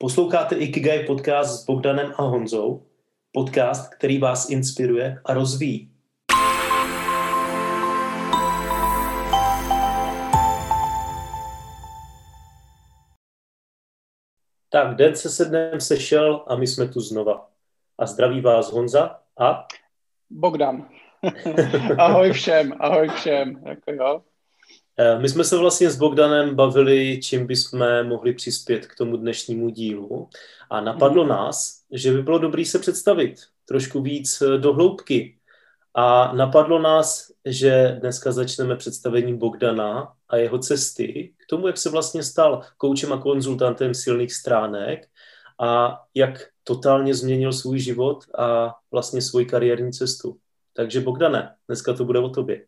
Posloucháte Ikigai podcast s Bogdanem a Honzou, podcast, který vás inspiruje a rozvíjí. Tak, den se sednem sešel a my jsme tu znova. A zdraví vás Honza a... Bogdan. ahoj všem, ahoj všem. Jako jo. Eh, my jsme se vlastně s Bogdanem bavili, čím bychom mohli přispět k tomu dnešnímu dílu a napadlo mm. nás, že by bylo dobré se představit trošku víc eh, do hloubky. A napadlo nás, že dneska začneme představením Bogdana a jeho cesty k tomu, jak se vlastně stal koučem a konzultantem silných stránek a jak totálně změnil svůj život a vlastně svoji kariérní cestu. Takže Bogdane, dneska to bude o tobě.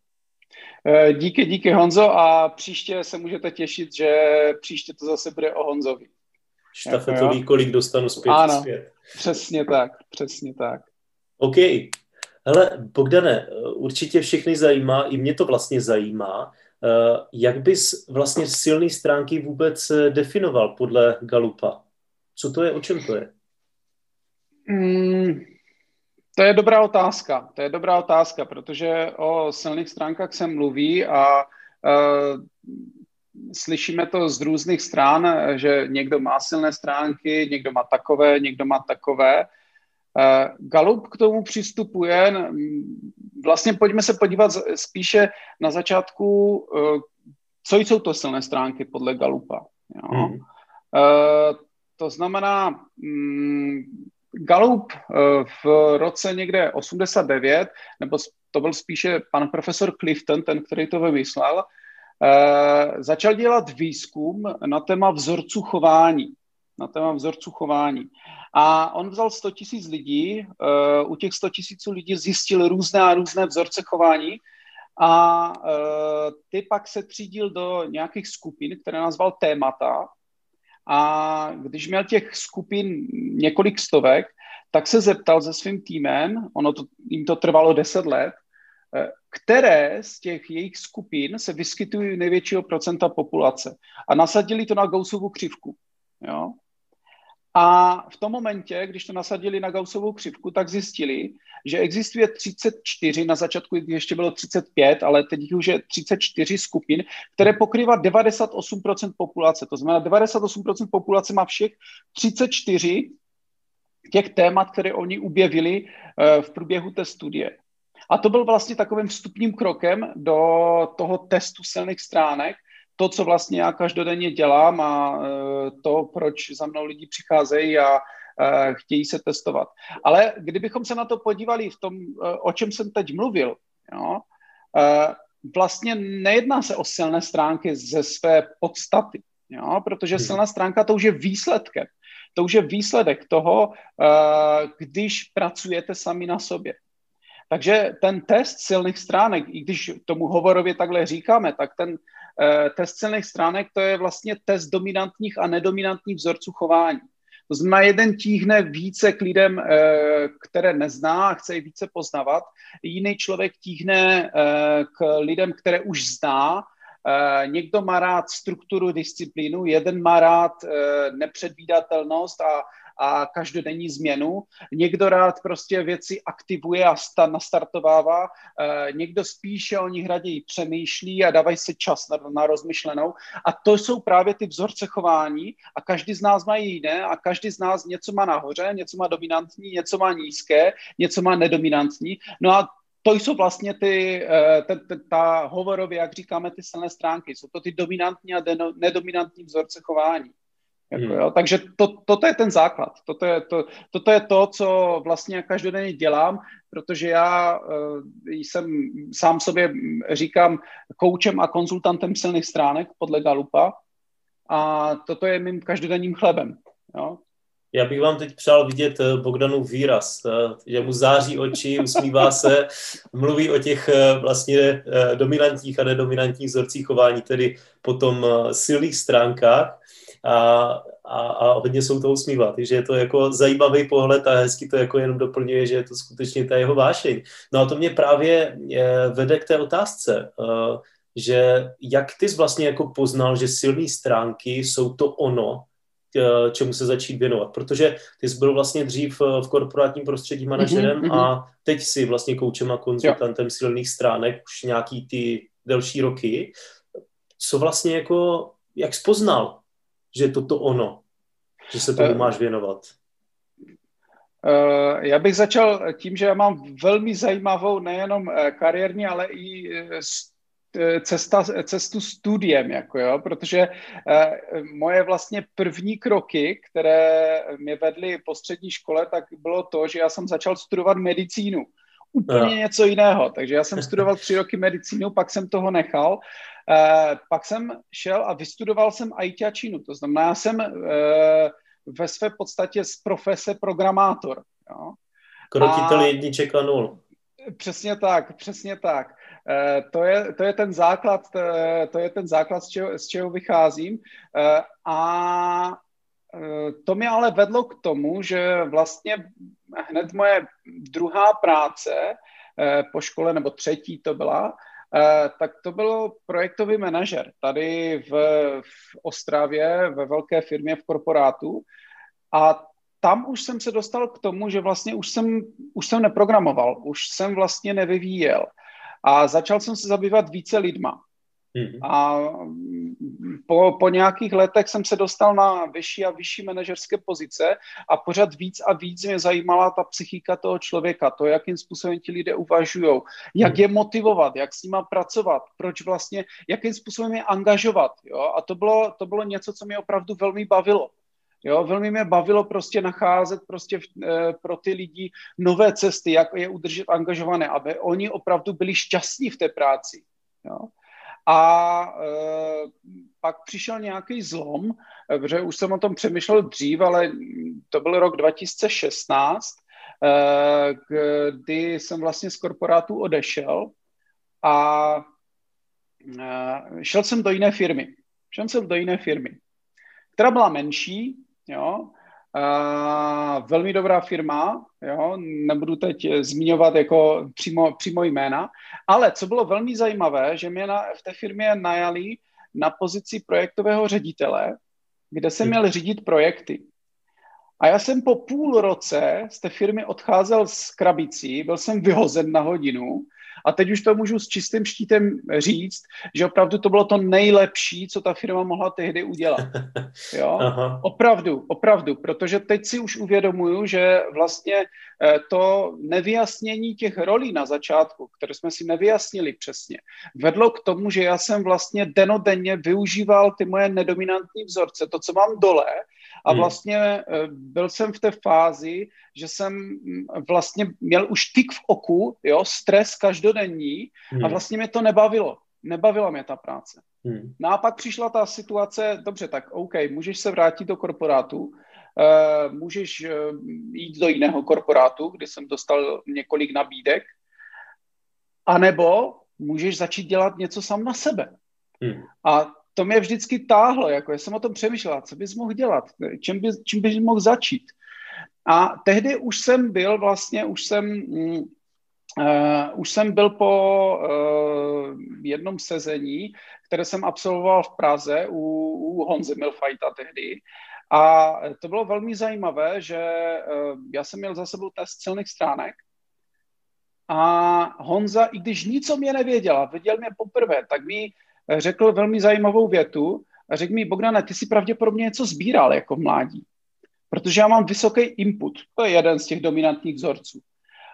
Eh, díky, díky Honzo a příště se můžete těšit, že příště to zase bude o Honzovi. Štafetový, kolik dostanu zpět. Ano, zpět. přesně tak, přesně tak. OK. Hele, Bogdane, určitě všechny zajímá, i mě to vlastně zajímá, eh, jak bys vlastně silné stránky vůbec eh, definoval podle Galupa? Co to je, o čem to je? Mm, to je dobrá otázka. To je dobrá otázka, protože o silných stránkách se mluví a uh, slyšíme to z různých stran, že někdo má silné stránky, někdo má takové, někdo má takové. Uh, Galup k tomu přistupuje, vlastně pojďme se podívat spíše na začátku, uh, co jsou to silné stránky podle Galupa. Jo? Hmm. Uh, to znamená, um, Galup eh, v roce někde 89, nebo to byl spíše pan profesor Clifton, ten, který to vymyslel, eh, začal dělat výzkum na téma vzorců chování. Na téma vzorců chování. A on vzal 100 tisíc lidí, eh, u těch 100 tisíců lidí zjistil různé a různé vzorce chování a ty pak se třídil do nějakých skupin, které nazval témata a když měl těch skupin několik stovek, tak se zeptal se svým týmem, ono to, jim to trvalo deset let, eh, které z těch jejich skupin se vyskytují největšího procenta populace. A nasadili to na Gaussovu křivku. Jo? A v tom momentě, když to nasadili na Gaussovou křivku, tak zjistili, že existuje 34, na začátku ještě bylo 35, ale teď už je 34 skupin, které pokrývá 98% populace. To znamená, 98% populace má všech 34 těch témat, které oni objevili eh, v průběhu té studie. A to byl vlastně takovým vstupním krokem do toho testu silných stránek, to, co vlastně já každodenně dělám a e, to, proč za mnou lidi přicházejí a e, chtějí se testovat. Ale kdybychom se na to podívali v tom, e, o čem jsem teď mluvil, jo, vlastně nejedná se o silné stránky ze své podstaty, jo, protože hmm. silná stránka to už je výsledkem. To už je výsledek toho, když pracujete sami na sobě. Takže ten test silných stránek, i když tomu hovorově takhle říkáme, tak ten Eh, test silných stránek to je vlastně test dominantních a nedominantních vzorců chování. To znamená, jeden tíhne více k lidem, eh, které nezná a chce je více poznávat, jiný člověk tíhne eh, k lidem, které už zná, někdo má rád strukturu, disciplínu, jeden má rád nepředvídatelnost a a každodenní změnu. Někdo rád prostě věci aktivuje a sta, nastartovává, e, někdo spíše o nich raději přemýšlí a dávají si čas na, na rozmyšlenou. A to jsou právě ty vzorce chování a každý z nás má jiné a každý z nás něco má nahoře, něco má dominantní, něco má nízké, něco má nedominantní. No a to jsou vlastně ty, eh, ta, ta, ta hovorově, jak říkáme, ty silné stránky. Jsou to ty dominantní a nedominantní vzorce chování. Jako, hmm. jo? Takže to, toto je ten základ. Toto je to, toto je to, co vlastně každodenně dělám, protože já uh, jsem sám sobě říkám koučem a konzultantem silných stránek podle Galupa a toto je mým každodenním chlebem. Jo? Já bych vám teď přál vidět eh, Bogdanův výraz, eh, že mu září oči, usmívá se, mluví o těch vlastně dominantních a nedominantních vzorcích chování, tedy potom silných stránkách a, a, a hodně jsou to usmívat. Takže je to jako zajímavý pohled a hezky to jako jenom doplňuje, že je to skutečně ta jeho vášeň. No a to mě právě eh, vede k té otázce, eh, že jak ty jsi vlastně jako poznal, že silné stránky jsou to ono, eh, čemu se začít věnovat, protože ty jsi byl vlastně dřív v korporátním prostředí manažerem mm-hmm. a teď si vlastně koučem a konzultantem jo. silných stránek už nějaký ty delší roky. Co vlastně jako, jak spoznal, že je to to ono, že se tomu máš věnovat? Eh, já bych začal tím, že já mám velmi zajímavou nejenom eh, kariérní, ale i eh, cesta, cestu studiem, jako jo, protože moje vlastně první kroky, které mě vedly po střední škole, tak bylo to, že já jsem začal studovat medicínu. Úplně no. něco jiného. Takže já jsem studoval tři roky medicínu, pak jsem toho nechal. Pak jsem šel a vystudoval jsem ITačinu. To znamená, já jsem ve své podstatě z profese programátor. Jo. Krotitel jedniček a nul. Přesně tak, přesně tak. E, to, je, to je ten základ, e, to je ten základ, z čeho, z čeho vycházím. A to mě ale vedlo k tomu, že vlastně hned moje druhá práce po škole, nebo třetí to byla, Eh, tak to byl projektový manažer tady v, v Ostravě, ve velké firmě v korporátu. A tam už jsem se dostal k tomu, že vlastně už jsem, už jsem neprogramoval, už jsem vlastně nevyvíjel. A začal jsem se zabývat více lidma. Mm-hmm. A po, po nějakých letech jsem se dostal na vyšší a vyšší manažerské pozice a pořád víc a víc mě zajímala ta psychika toho člověka, to, jakým způsobem ti lidé uvažují, jak je motivovat, jak s nima pracovat, proč vlastně, jakým způsobem je angažovat. Jo? A to bylo, to bylo něco, co mě opravdu velmi bavilo. Jo, velmi mě bavilo prostě nacházet prostě v, e, pro ty lidi nové cesty, jak je udržet angažované, aby oni opravdu byli šťastní v té práci. Jo. A e, pak přišel nějaký zlom, protože už jsem o tom přemýšlel dřív, ale to byl rok 2016, e, kdy jsem vlastně z korporátu odešel a e, šel jsem do jiné firmy. Šel jsem do jiné firmy, která byla menší, jo, Velmi dobrá firma, jo, nebudu teď zmiňovat jako přímo, přímo jména, ale co bylo velmi zajímavé, že mě na, v té firmě najali na pozici projektového ředitele, kde jsem měl řídit projekty. A já jsem po půl roce z té firmy odcházel s krabicí, byl jsem vyhozen na hodinu a teď už to můžu s čistým štítem říct, že opravdu to bylo to nejlepší, co ta firma mohla tehdy udělat. Jo? Aha. Opravdu, opravdu, protože teď si už uvědomuju, že vlastně eh, to nevyjasnění těch rolí na začátku, které jsme si nevyjasnili přesně, vedlo k tomu, že já jsem vlastně denodenně využíval ty moje nedominantní vzorce, to, co mám dole, a hmm. vlastně eh, byl jsem v té fázi, že jsem mm, vlastně měl už tyk v oku, jo, stres každodenní hmm. a vlastně mě to nebavilo. Nebavila mě ta práce. Hmm. No a pak přišla ta situace, dobře, tak OK, můžeš se vrátit do korporátu, uh, můžeš uh, jít do jiného korporátu, kde jsem dostal několik nabídek, anebo můžeš začít dělat něco sám na sebe. Hmm. A to mě vždycky táhlo, jako já jsem o tom přemýšlela, co bys mohl dělat, čím, bys, čím bys mohl začít. A tehdy už jsem byl vlastně, už jsem, uh, už jsem byl po uh, jednom sezení, které jsem absolvoval v Praze u, u Honzy Milfajta tehdy. A to bylo velmi zajímavé, že uh, já jsem měl za sebou test silných stránek a Honza, i když nic o mě nevěděla, viděl mě poprvé, tak mi řekl velmi zajímavou větu a řekl mi, Bogdane, ty si pravděpodobně něco sbíral jako mládí, protože já mám vysoký input. To je jeden z těch dominantních vzorců.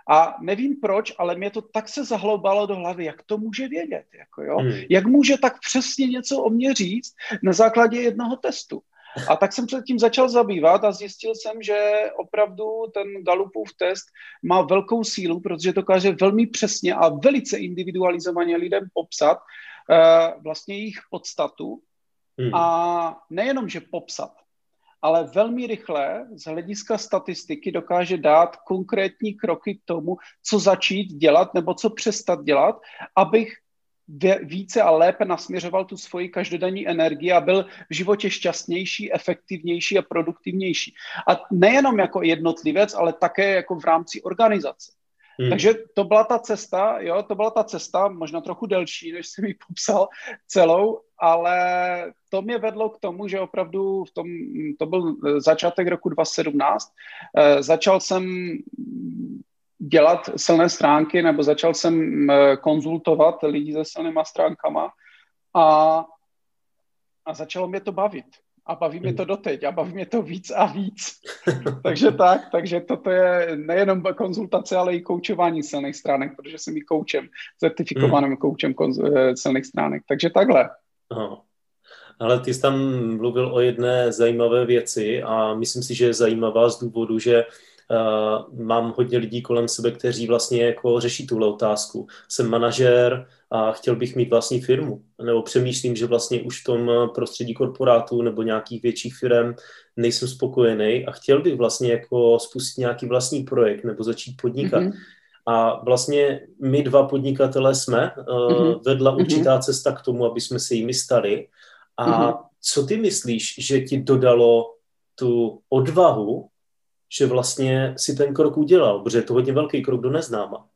A nevím proč, ale mě to tak se zahloubalo do hlavy, jak to může vědět, jako jo? Hmm. jak může tak přesně něco o mě říct na základě jednoho testu. A tak jsem se tím začal zabývat a zjistil jsem, že opravdu ten Galupův test má velkou sílu, protože to dokáže velmi přesně a velice individualizovaně lidem popsat, vlastně jejich podstatu hmm. a nejenom, že popsat, ale velmi rychle z hlediska statistiky dokáže dát konkrétní kroky k tomu, co začít dělat nebo co přestat dělat, abych více a lépe nasměřoval tu svoji každodenní energii a byl v životě šťastnější, efektivnější a produktivnější. A nejenom jako jednotlivec, ale také jako v rámci organizace. Hmm. Takže to byla ta cesta, jo, to byla ta cesta, možná trochu delší, než jsem ji popsal celou, ale to mě vedlo k tomu, že opravdu v tom, to byl začátek roku 2017, eh, začal jsem dělat silné stránky, nebo začal jsem eh, konzultovat lidi se silnýma stránkama a, a začalo mě to bavit. A baví mě to hmm. doteď a baví mě to víc a víc. takže tak, takže toto je nejenom konzultace, ale i koučování silných stránek, protože jsem i koučem, certifikovaným hmm. koučem eh, silných stránek. Takže takhle. Aha. Ale ty jsi tam mluvil o jedné zajímavé věci a myslím si, že je zajímavá z důvodu, že uh, mám hodně lidí kolem sebe, kteří vlastně jako řeší tuhle otázku. Jsem manažér a chtěl bych mít vlastní firmu. Nebo přemýšlím, že vlastně už v tom prostředí korporátu nebo nějakých větších firm nejsem spokojený a chtěl bych vlastně jako spustit nějaký vlastní projekt nebo začít podnikat. Mm-hmm. A vlastně my dva podnikatelé jsme, mm-hmm. vedla mhm. určitá cesta k tomu, aby jsme se jimi stali. A mm-hmm. co ty myslíš, že ti dodalo tu odvahu, že vlastně si ten krok udělal, protože je to hodně velký krok do neznáma.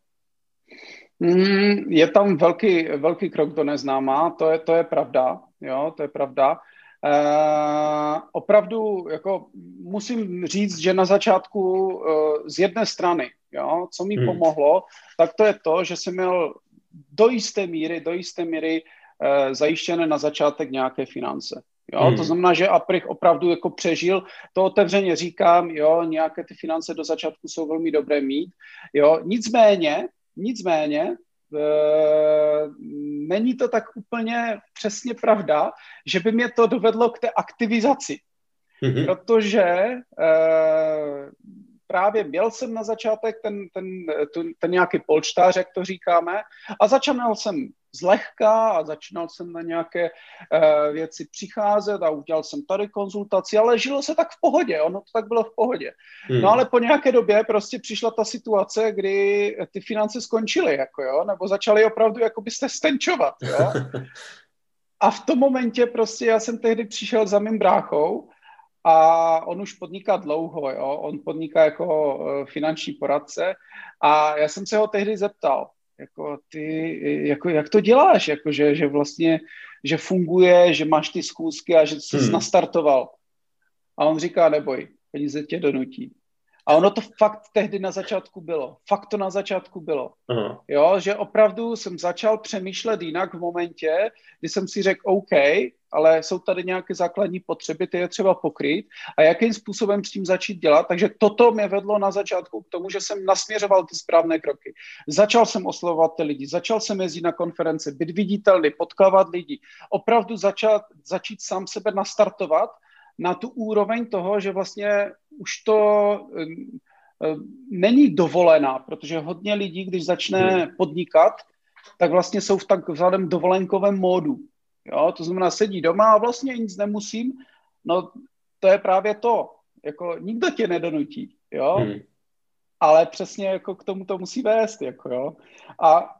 Mm, je tam velký, velký krok do neznáma, to je, to je pravda, jo, to je pravda. E, opravdu, jako musím říct, že na začátku e, z jedné strany, jo, co mi hmm. pomohlo, tak to je to, že jsem měl do jisté míry, do jisté míry e, zajištěné na začátek nějaké finance. Jo, hmm. To znamená, že Aprich opravdu jako přežil, to otevřeně říkám, jo, nějaké ty finance do začátku jsou velmi dobré mít, jo, nicméně, nicméně, e, není to tak úplně přesně pravda, že by mě to dovedlo k té aktivizaci, hmm. protože e, právě měl jsem na začátek ten, ten, ten, ten nějaký polštář, jak to říkáme, a začal jsem zlehka a začínal jsem na nějaké uh, věci přicházet a udělal jsem tady konzultaci, ale žilo se tak v pohodě, ono to tak bylo v pohodě. Hmm. No ale po nějaké době prostě přišla ta situace, kdy ty finance skončily, jako jo, nebo začaly opravdu jako byste stenčovat, jo. A v tom momentě prostě já jsem tehdy přišel za mým bráchou a on už podniká dlouho, jo? on podniká jako uh, finanční poradce a já jsem se ho tehdy zeptal, jako ty, jako jak to děláš, jako že, že vlastně, že funguje, že máš ty schůzky a že jsi hmm. nastartoval. A on říká, neboj, peníze tě donutí. A ono to fakt tehdy na začátku bylo. Fakt to na začátku bylo. Aha. Jo, že opravdu jsem začal přemýšlet jinak v momentě, kdy jsem si řekl, OK, ale jsou tady nějaké základní potřeby, ty je třeba pokryt a jakým způsobem s tím začít dělat. Takže toto mě vedlo na začátku k tomu, že jsem nasměřoval ty správné kroky. Začal jsem oslovovat ty lidi, začal jsem jezdit na konference, být viditelný, potkávat lidi, opravdu začat, začít sám sebe nastartovat na tu úroveň toho, že vlastně už to eh, eh, není dovolená, protože hodně lidí, když začne hmm. podnikat, tak vlastně jsou v takzvaném dovolenkovém módu. Jo? To znamená, sedí doma a vlastně nic nemusím. No to je právě to. Jako nikdo tě nedonutí. Jo? Hmm. Ale přesně jako k tomu to musí vést. Jako, jo? A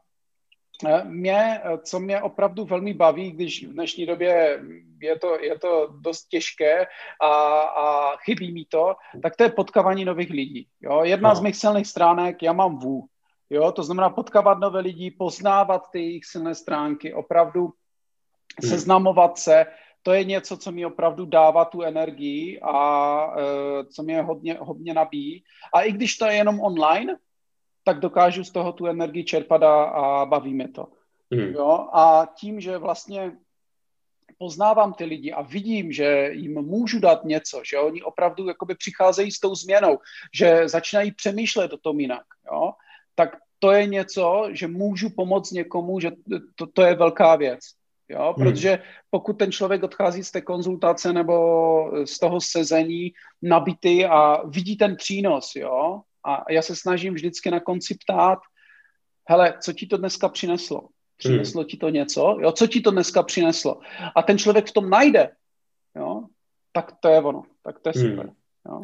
mě, eh, co mě opravdu velmi baví, když v dnešní době je to, je to dost těžké a, a chybí mi to, tak to je potkávání nových lidí. Jo? Jedna no. z mých silných stránek, já mám vů. Jo? To znamená potkávat nové lidi, poznávat ty jejich silné stránky, opravdu hmm. seznamovat se, to je něco, co mi opravdu dává tu energii a uh, co mě hodně, hodně nabíjí. A i když to je jenom online, tak dokážu z toho tu energii čerpat a, a baví mě to. Hmm. Jo? A tím, že vlastně poznávám ty lidi a vidím, že jim můžu dát něco, že oni opravdu jakoby přicházejí s tou změnou, že začínají přemýšlet o tom jinak, jo? tak to je něco, že můžu pomoct někomu, že to, to je velká věc. Jo? Hmm. Protože pokud ten člověk odchází z té konzultace nebo z toho sezení nabitý a vidí ten přínos, jo? A já se snažím vždycky na konci ptát, hele, co ti to dneska přineslo? Přineslo hmm. ti to něco? Jo, co ti to dneska přineslo? A ten člověk v tom najde, jo, tak to je ono, tak to je hmm. super. Hmm. Jo.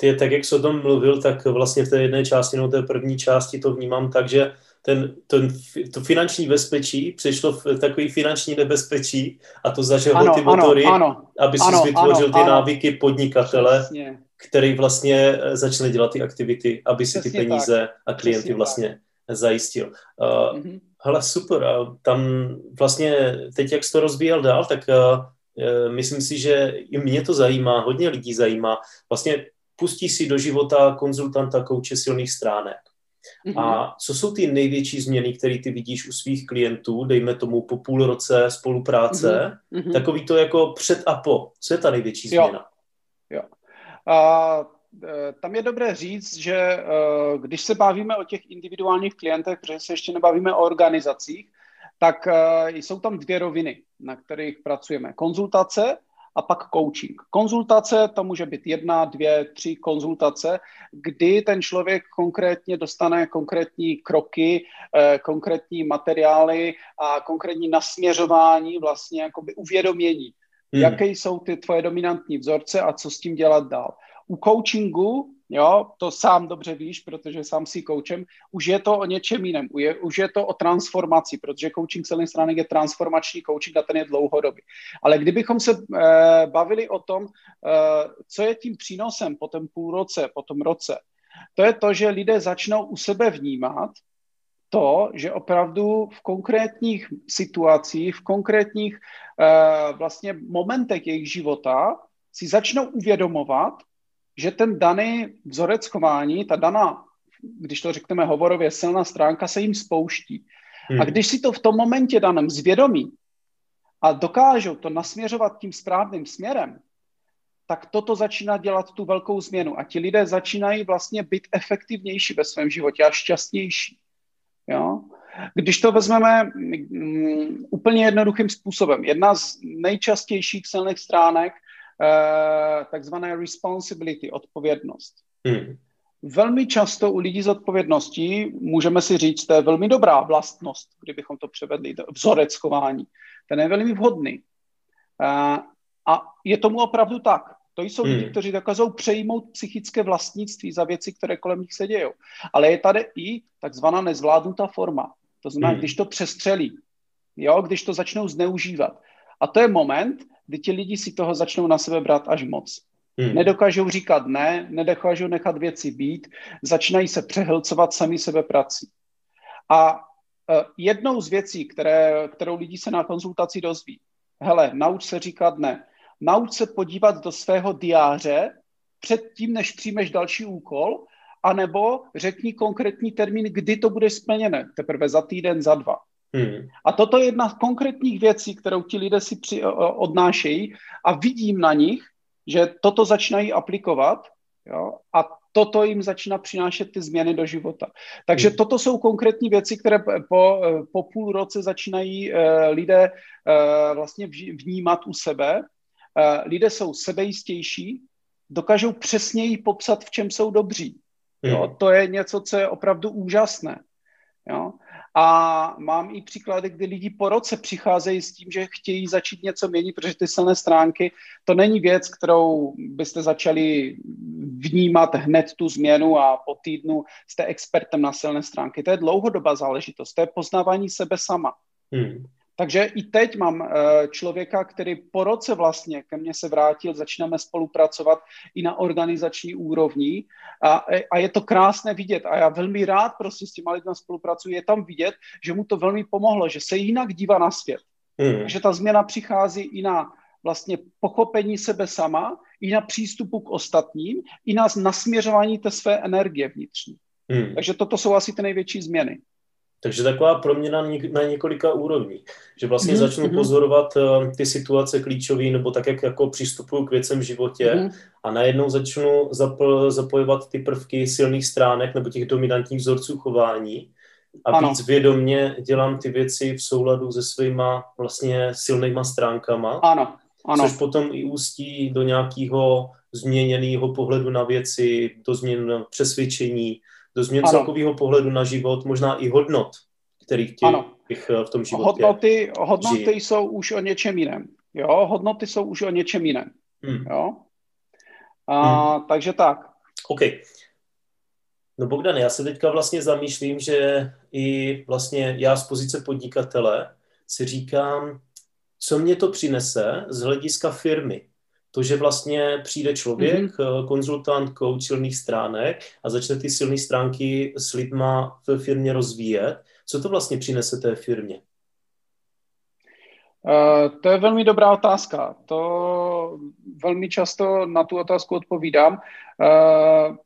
Ty, tak jak jsi o tom mluvil, tak vlastně v té jedné části, no té první části to vnímám tak, že ten, ten, to finanční bezpečí přešlo v takový finanční nebezpečí a to zažehlo ty motory, ano, ano, aby si vytvořil ano, ty ano. návyky podnikatele, Přesně který vlastně eh, začne dělat ty aktivity, aby si Přesně ty peníze tak. a klienty Přesně vlastně tak. zajistil. Uh, mm-hmm. Hele, super. Tam vlastně teď, jak jsi to rozvíjel dál, tak uh, myslím si, že i mě to zajímá, hodně lidí zajímá. Vlastně pustí si do života konzultanta, kouče silných stránek. Mm-hmm. A co jsou ty největší změny, které ty vidíš u svých klientů, dejme tomu po půl roce spolupráce, mm-hmm. takový to jako před a po. Co je ta největší změna? Jo. jo. A, e, tam je dobré říct, že e, když se bavíme o těch individuálních klientech, protože se ještě nebavíme o organizacích, tak e, jsou tam dvě roviny, na kterých pracujeme. Konzultace a pak coaching. Konzultace, to může být jedna, dvě, tři konzultace, kdy ten člověk konkrétně dostane konkrétní kroky, eh, konkrétní materiály a konkrétní nasměřování, vlastně jakoby uvědomění, hmm. jaké jsou ty tvoje dominantní vzorce a co s tím dělat dál. U coachingu jo, to sám dobře víš, protože sám si koučem, už je to o něčem jiném, už je to o transformaci, protože coaching silných stránek je transformační coaching a ten je dlouhodobý. Ale kdybychom se e, bavili o tom, e, co je tím přínosem po tom půl roce, po tom roce, to je to, že lidé začnou u sebe vnímat to, že opravdu v konkrétních situacích, v konkrétních e, vlastně momentech jejich života si začnou uvědomovat, že ten daný vzorec chování, ta daná, když to řekneme hovorově, silná stránka se jim spouští. Hmm. A když si to v tom momentě daném zvědomí a dokážou to nasměřovat tím správným směrem, tak toto začíná dělat tu velkou změnu. A ti lidé začínají vlastně být efektivnější ve svém životě a šťastnější. Jo? Když to vezmeme um, úplně jednoduchým způsobem, jedna z nejčastějších silných stránek takzvané responsibility, odpovědnost. Hmm. Velmi často u lidí z odpovědností, můžeme si říct, to je velmi dobrá vlastnost, kdybychom to převedli, vzorec chování. Ten je velmi vhodný. Uh, a je tomu opravdu tak. To jsou hmm. lidi, kteří dokážou přejmout psychické vlastnictví za věci, které kolem nich se dějou. Ale je tady i takzvaná nezvládnutá forma. To znamená, hmm. když to přestřelí, jo, když to začnou zneužívat. A to je moment, kdy ti lidi si toho začnou na sebe brát až moc. Hmm. Nedokážou říkat ne, nedokážou nechat věci být, začínají se přehlcovat sami sebe prací. A uh, jednou z věcí, které, kterou lidi se na konzultaci dozví, hele, nauč se říkat ne. Nauč se podívat do svého diáře před tím, než přijmeš další úkol, anebo řekni konkrétní termín, kdy to bude splněné, teprve za týden, za dva. Hmm. A toto je jedna z konkrétních věcí, kterou ti lidé si při, odnášejí a vidím na nich, že toto začínají aplikovat jo, a toto jim začíná přinášet ty změny do života. Takže hmm. toto jsou konkrétní věci, které po, po půl roce začínají uh, lidé uh, vlastně vnímat u sebe. Uh, lidé jsou sebejistější, dokážou přesněji popsat, v čem jsou dobří. Jo, hmm. to je něco, co je opravdu úžasné. Jo. A mám i příklady, kdy lidi po roce přicházejí s tím, že chtějí začít něco měnit, protože ty silné stránky, to není věc, kterou byste začali vnímat hned tu změnu a po týdnu jste expertem na silné stránky. To je dlouhodobá záležitost, to je poznávání sebe sama. Hmm. Takže i teď mám eh, člověka, který po roce vlastně ke mně se vrátil, začínáme spolupracovat i na organizační úrovni a, a je to krásné vidět a já velmi rád prostě s těma lidmi spolupracuji, je tam vidět, že mu to velmi pomohlo, že se jinak dívá na svět. Mm. Že ta změna přichází i na vlastně pochopení sebe sama, i na přístupu k ostatním, i na nasměřování té své energie vnitřní. Mm. Takže toto jsou asi ty největší změny. Takže taková proměna na několika úrovních. Že vlastně mm-hmm. začnu mhm. pozorovat uh, ty situace klíčové, nebo tak, jak jako přistupuju k věcem v životě mm-hmm. a najednou začnu zap- zapojovat ty prvky silných stránek nebo těch dominantních vzorců chování a ano. víc vědomně dělám ty věci v souladu se svýma vlastně silnýma stránkama. Ano. Ano. Což potom i ústí do nějakého změněného pohledu na věci, do změn přesvědčení, do změn ano. celkového pohledu na život, možná i hodnot, kterých těch těch v tom životě Hodnoty, hodnoty žije. jsou už o něčem jiném. Jo, hodnoty jsou už o něčem jiném. Hmm. Jo? A, hmm. Takže tak. OK. No Bogdan, já se teďka vlastně zamýšlím, že i vlastně já z pozice podnikatele si říkám, co mě to přinese z hlediska firmy. To, že vlastně přijde člověk, mm-hmm. konzultant, coach silných stránek a začne ty silné stránky s lidma ve firmě rozvíjet. Co to vlastně přinese té firmě? Uh, to je velmi dobrá otázka. To velmi často na tu otázku odpovídám. Uh,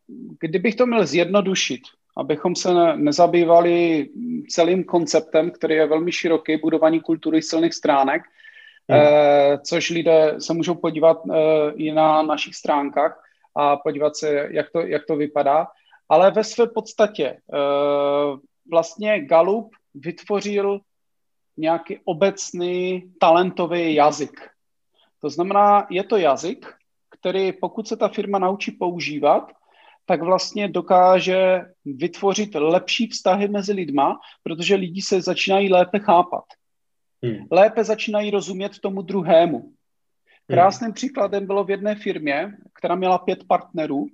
kdybych to měl zjednodušit, abychom se ne, nezabývali celým konceptem, který je velmi široký, budování kultury silných stránek, hmm. což lidé se můžou podívat i na našich stránkách a podívat se, jak to, jak to vypadá. Ale ve své podstatě vlastně Galup vytvořil nějaký obecný talentový jazyk. To znamená, je to jazyk, který pokud se ta firma naučí používat, tak vlastně dokáže vytvořit lepší vztahy mezi lidma, protože lidi se začínají lépe chápat. Hmm. Lépe začínají rozumět tomu druhému. Krásným hmm. příkladem bylo v jedné firmě, která měla pět partnerů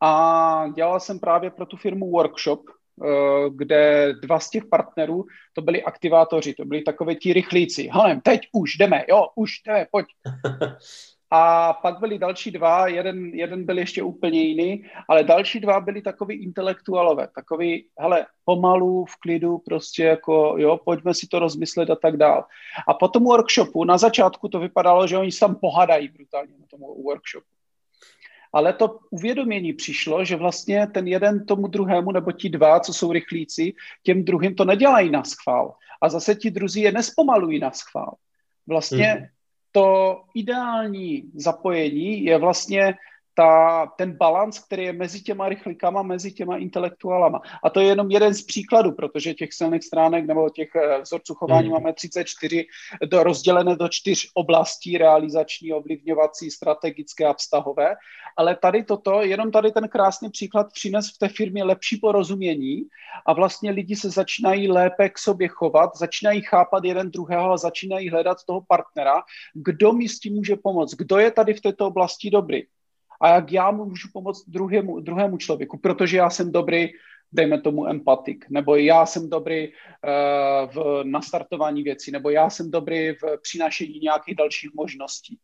a dělal jsem právě pro tu firmu workshop, Eh, kde dva z těch partnerů, to byli aktivátoři, to byli takové ti rychlíci. Hanem, teď už jdeme, jo, už jdeme, pojď. A pak byli další dva, jeden, jeden byl ještě úplně jiný, ale další dva byli takový intelektuálové, takový, hele, pomalu, v klidu, prostě jako, jo, pojďme si to rozmyslet a tak dál. A po tom workshopu, na začátku to vypadalo, že oni se tam pohadají brutálně na tom workshopu ale to uvědomění přišlo, že vlastně ten jeden tomu druhému, nebo ti dva, co jsou rychlíci, těm druhým to nedělají na schvál. A zase ti druzí je nespomalují na schvál. Vlastně hmm. To ideální zapojení je vlastně ta, ten balans, který je mezi těma rychlíkama, mezi těma intelektuálama. A to je jenom jeden z příkladů, protože těch silných stránek nebo těch eh, vzorců chování hmm. máme 34 do, rozdělené do čtyř oblastí realizační, ovlivňovací, strategické a vztahové. Ale tady toto, jenom tady ten krásný příklad přines v té firmě lepší porozumění a vlastně lidi se začínají lépe k sobě chovat, začínají chápat jeden druhého a začínají hledat toho partnera, kdo mi s tím může pomoct, kdo je tady v této oblasti dobrý a jak já můžu pomoct druhému, druhému člověku, protože já jsem dobrý, dejme tomu empatik, nebo já jsem dobrý uh, v nastartování věcí, nebo já jsem dobrý v přinášení nějakých dalších možností.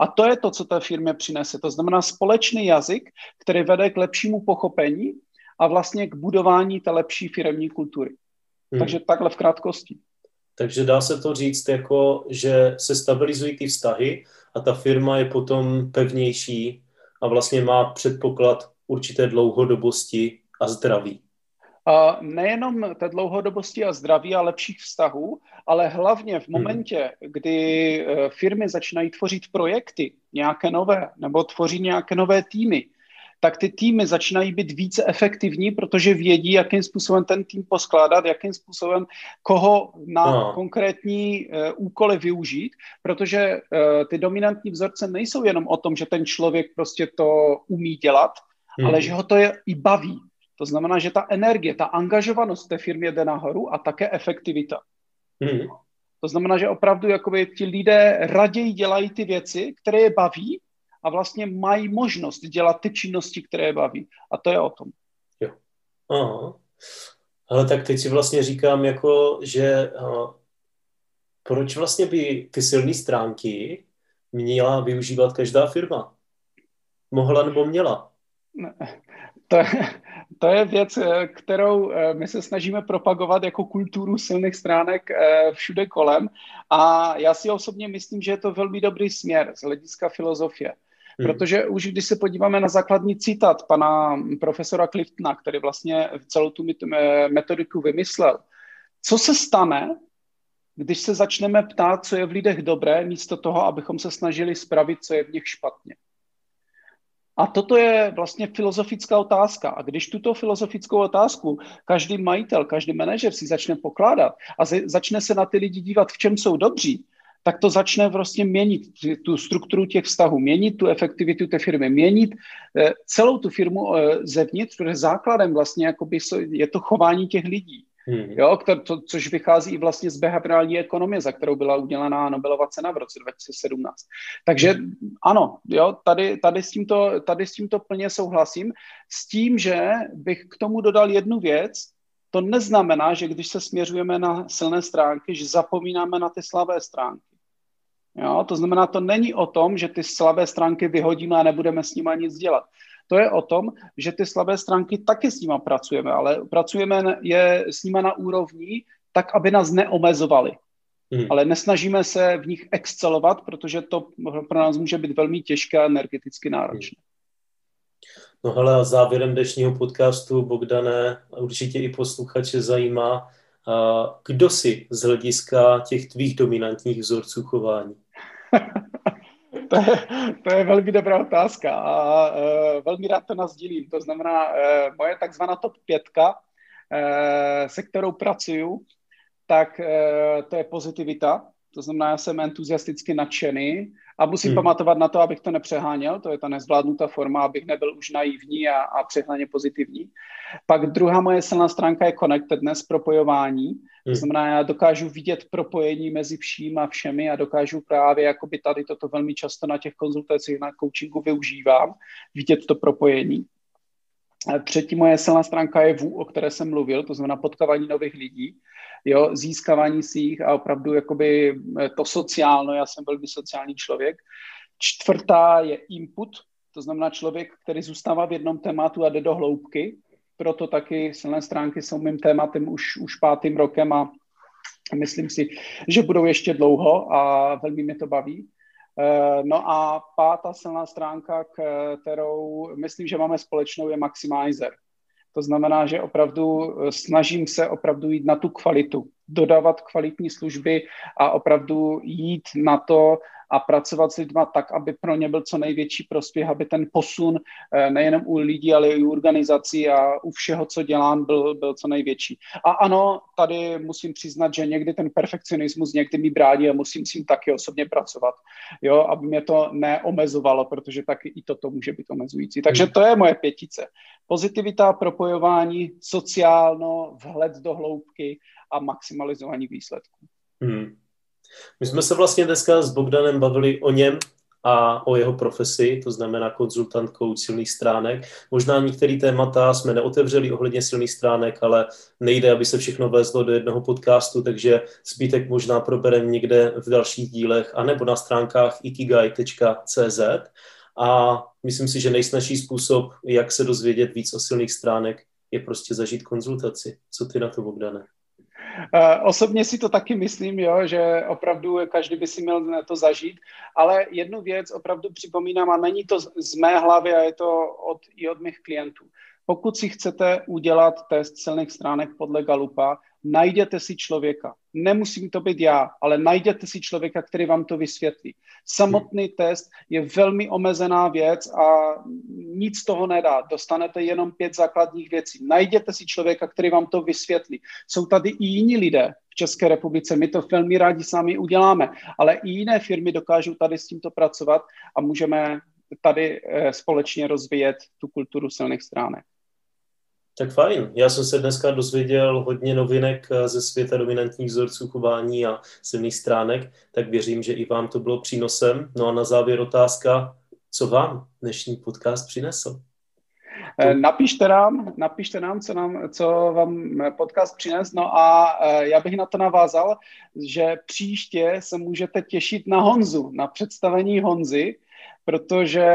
A to je to, co té firmě přinese. To znamená společný jazyk, který vede k lepšímu pochopení a vlastně k budování té lepší firmní kultury. Hmm. Takže takhle v krátkosti. Takže dá se to říct jako, že se stabilizují ty vztahy a ta firma je potom pevnější a vlastně má předpoklad určité dlouhodobosti a zdraví. A nejenom té dlouhodobosti a zdraví a lepších vztahů, ale hlavně v hmm. momentě, hmm. kdy eh, firmy začínají tvořit projekty, nějaké nové, nebo tvoří nějaké nové týmy, tak ty týmy začínají být více efektivní, protože vědí, jakým způsobem ten tým poskládat, jakým způsobem koho na no. konkrétní uh, úkoly využít, protože uh, ty dominantní vzorce nejsou jenom o tom, že ten člověk prostě to umí dělat, hmm. ale že ho to je i baví. To znamená, že ta energie, ta angažovanost té firmě jde nahoru a také efektivita. Hmm. To znamená, že opravdu jakoby ti lidé raději dělají ty věci, které je baví, a vlastně mají možnost dělat ty činnosti, které je baví. A to je o tom. Jo. Aha. Ale tak teď si vlastně říkám, jako, že uh, proč vlastně by ty silné stránky měla využívat každá firma? Mohla nebo měla? To je, to je věc, eh, kterou eh, my se snažíme propagovat jako kulturu silných stránek všude kolem a já si osobně myslím, že je to velmi dobrý směr z hlediska filozofie. Hmm. Protože už když se podíváme na základní citát pana profesora Cliftona, který vlastně celou tu metodiku vymyslel, co se stane, když se začneme ptát, co je v lidech dobré, místo toho, abychom se snažili spravit, co je v nich špatně. A toto je vlastně filozofická otázka. A když tuto filozofickou otázku každý majitel, každý manažer si začne pokládat a začne se na ty lidi dívat, v čem jsou dobří, tak to začne vlastně měnit tu strukturu těch vztahů, měnit tu efektivitu té firmy, měnit eh, celou tu firmu eh, zevnitř, protože základem vlastně jakoby je to chování těch lidí. Hmm. Jo, to, to, což vychází i vlastně z behaviorální ekonomie, za kterou byla udělaná Nobelova cena v roce 2017. Takže ano, jo, tady, tady, s tímto, tady s tímto plně souhlasím, s tím, že bych k tomu dodal jednu věc, to neznamená, že když se směřujeme na silné stránky, že zapomínáme na ty slabé stránky. Jo? To znamená, to není o tom, že ty slabé stránky vyhodíme a nebudeme s nimi nic dělat. To je o tom, že ty slabé stránky taky s nimi pracujeme, ale pracujeme je s nimi na úrovni tak, aby nás neomezovali. Hmm. Ale nesnažíme se v nich excelovat, protože to pro nás může být velmi těžké a energeticky náročné. Hmm. No hele, a závěrem dnešního podcastu, Bogdané, určitě i posluchače zajímá, kdo si z hlediska těch tvých dominantních vzorců chování? to, je, to je velmi dobrá otázka a uh, velmi rád to nazdílím. To znamená, uh, moje takzvaná top pětka, uh, se kterou pracuju, tak uh, to je pozitivita. To znamená, já jsem entuziasticky nadšený a musím hmm. pamatovat na to, abych to nepřeháněl, to je ta nezvládnutá forma, abych nebyl už naivní a, a přehnaně pozitivní. Pak druhá moje silná stránka je connectedness, propojování. Hmm. To znamená, já dokážu vidět propojení mezi vším a všemi a dokážu právě, jakoby tady toto velmi často na těch konzultacích, na coachingu využívám, vidět to propojení. Třetí moje silná stránka je VU, o které jsem mluvil, to znamená potkávání nových lidí jo, získávání si jich a opravdu jakoby eh, to sociálno, já jsem velmi sociální člověk. Čtvrtá je input, to znamená člověk, který zůstává v jednom tématu a jde do hloubky, proto taky silné stránky jsou mým tématem už, už pátým rokem a myslím si, že budou ještě dlouho a velmi mě to baví. Eh, no a pátá silná stránka, kterou myslím, že máme společnou, je Maximizer. To znamená, že opravdu eh, snažím se opravdu jít na tu kvalitu, dodávat kvalitní služby a opravdu jít na to a pracovat s lidmi tak, aby pro ně byl co největší prospěch, aby ten posun eh, nejenom u lidí, ale i u organizací a u všeho, co dělám, byl, byl co největší. A ano, tady musím přiznat, že někdy ten perfekcionismus někdy mi brání a musím s tím taky osobně pracovat, jo, aby mě to neomezovalo, protože taky i toto může být omezující. Takže to je moje pětice. Pozitivita, propojování, sociálno, vhled do hloubky a maximalizování výsledků. Hmm. My jsme se vlastně dneska s Bogdanem bavili o něm a o jeho profesi, to znamená konzultantkou silných stránek. Možná některé témata jsme neotevřeli ohledně silných stránek, ale nejde, aby se všechno vezlo do jednoho podcastu, takže zbytek možná probereme někde v dalších dílech, anebo na stránkách ikigai.cz. A myslím si, že nejsnažší způsob, jak se dozvědět víc o silných stránek, je prostě zažít konzultaci. Co ty na to, Bogdane? Eh, osobně si to taky myslím, jo, že opravdu každý by si měl to zažít, ale jednu věc opravdu připomínám a není to z mé hlavy a je to od, i od mých klientů. Pokud si chcete udělat test silných stránek podle Galupa, najděte si člověka. Nemusím to být já, ale najděte si člověka, který vám to vysvětlí. Samotný test je velmi omezená věc a nic toho nedá. Dostanete jenom pět základních věcí. Najděte si člověka, který vám to vysvětlí. Jsou tady i jiní lidé v České republice, my to velmi rádi sami uděláme, ale i jiné firmy dokážou tady s tímto pracovat a můžeme tady eh, společně rozvíjet tu kulturu silných stránek. Tak fajn. Já jsem se dneska dozvěděl hodně novinek eh, ze světa dominantních vzorců chování a silných stránek, tak věřím, že i vám to bylo přínosem. No a na závěr otázka, co vám dnešní podcast přinesl? Eh, napište nám, napište nám, co, nám, co vám podcast přines. No a eh, já bych na to navázal, že příště se můžete těšit na Honzu, na představení Honzy, protože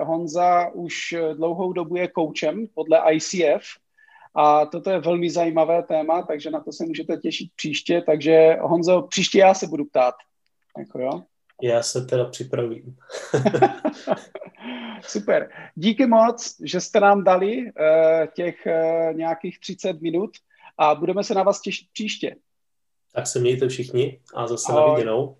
Honza už dlouhou dobu je koučem podle ICF a toto je velmi zajímavé téma, takže na to se můžete těšit příště. Takže Honzo, příště já se budu ptát. Jako jo? Já se teda připravím. Super. Díky moc, že jste nám dali uh, těch uh, nějakých 30 minut a budeme se na vás těšit příště. Tak se mějte všichni a zase Ahoj. na viděnou.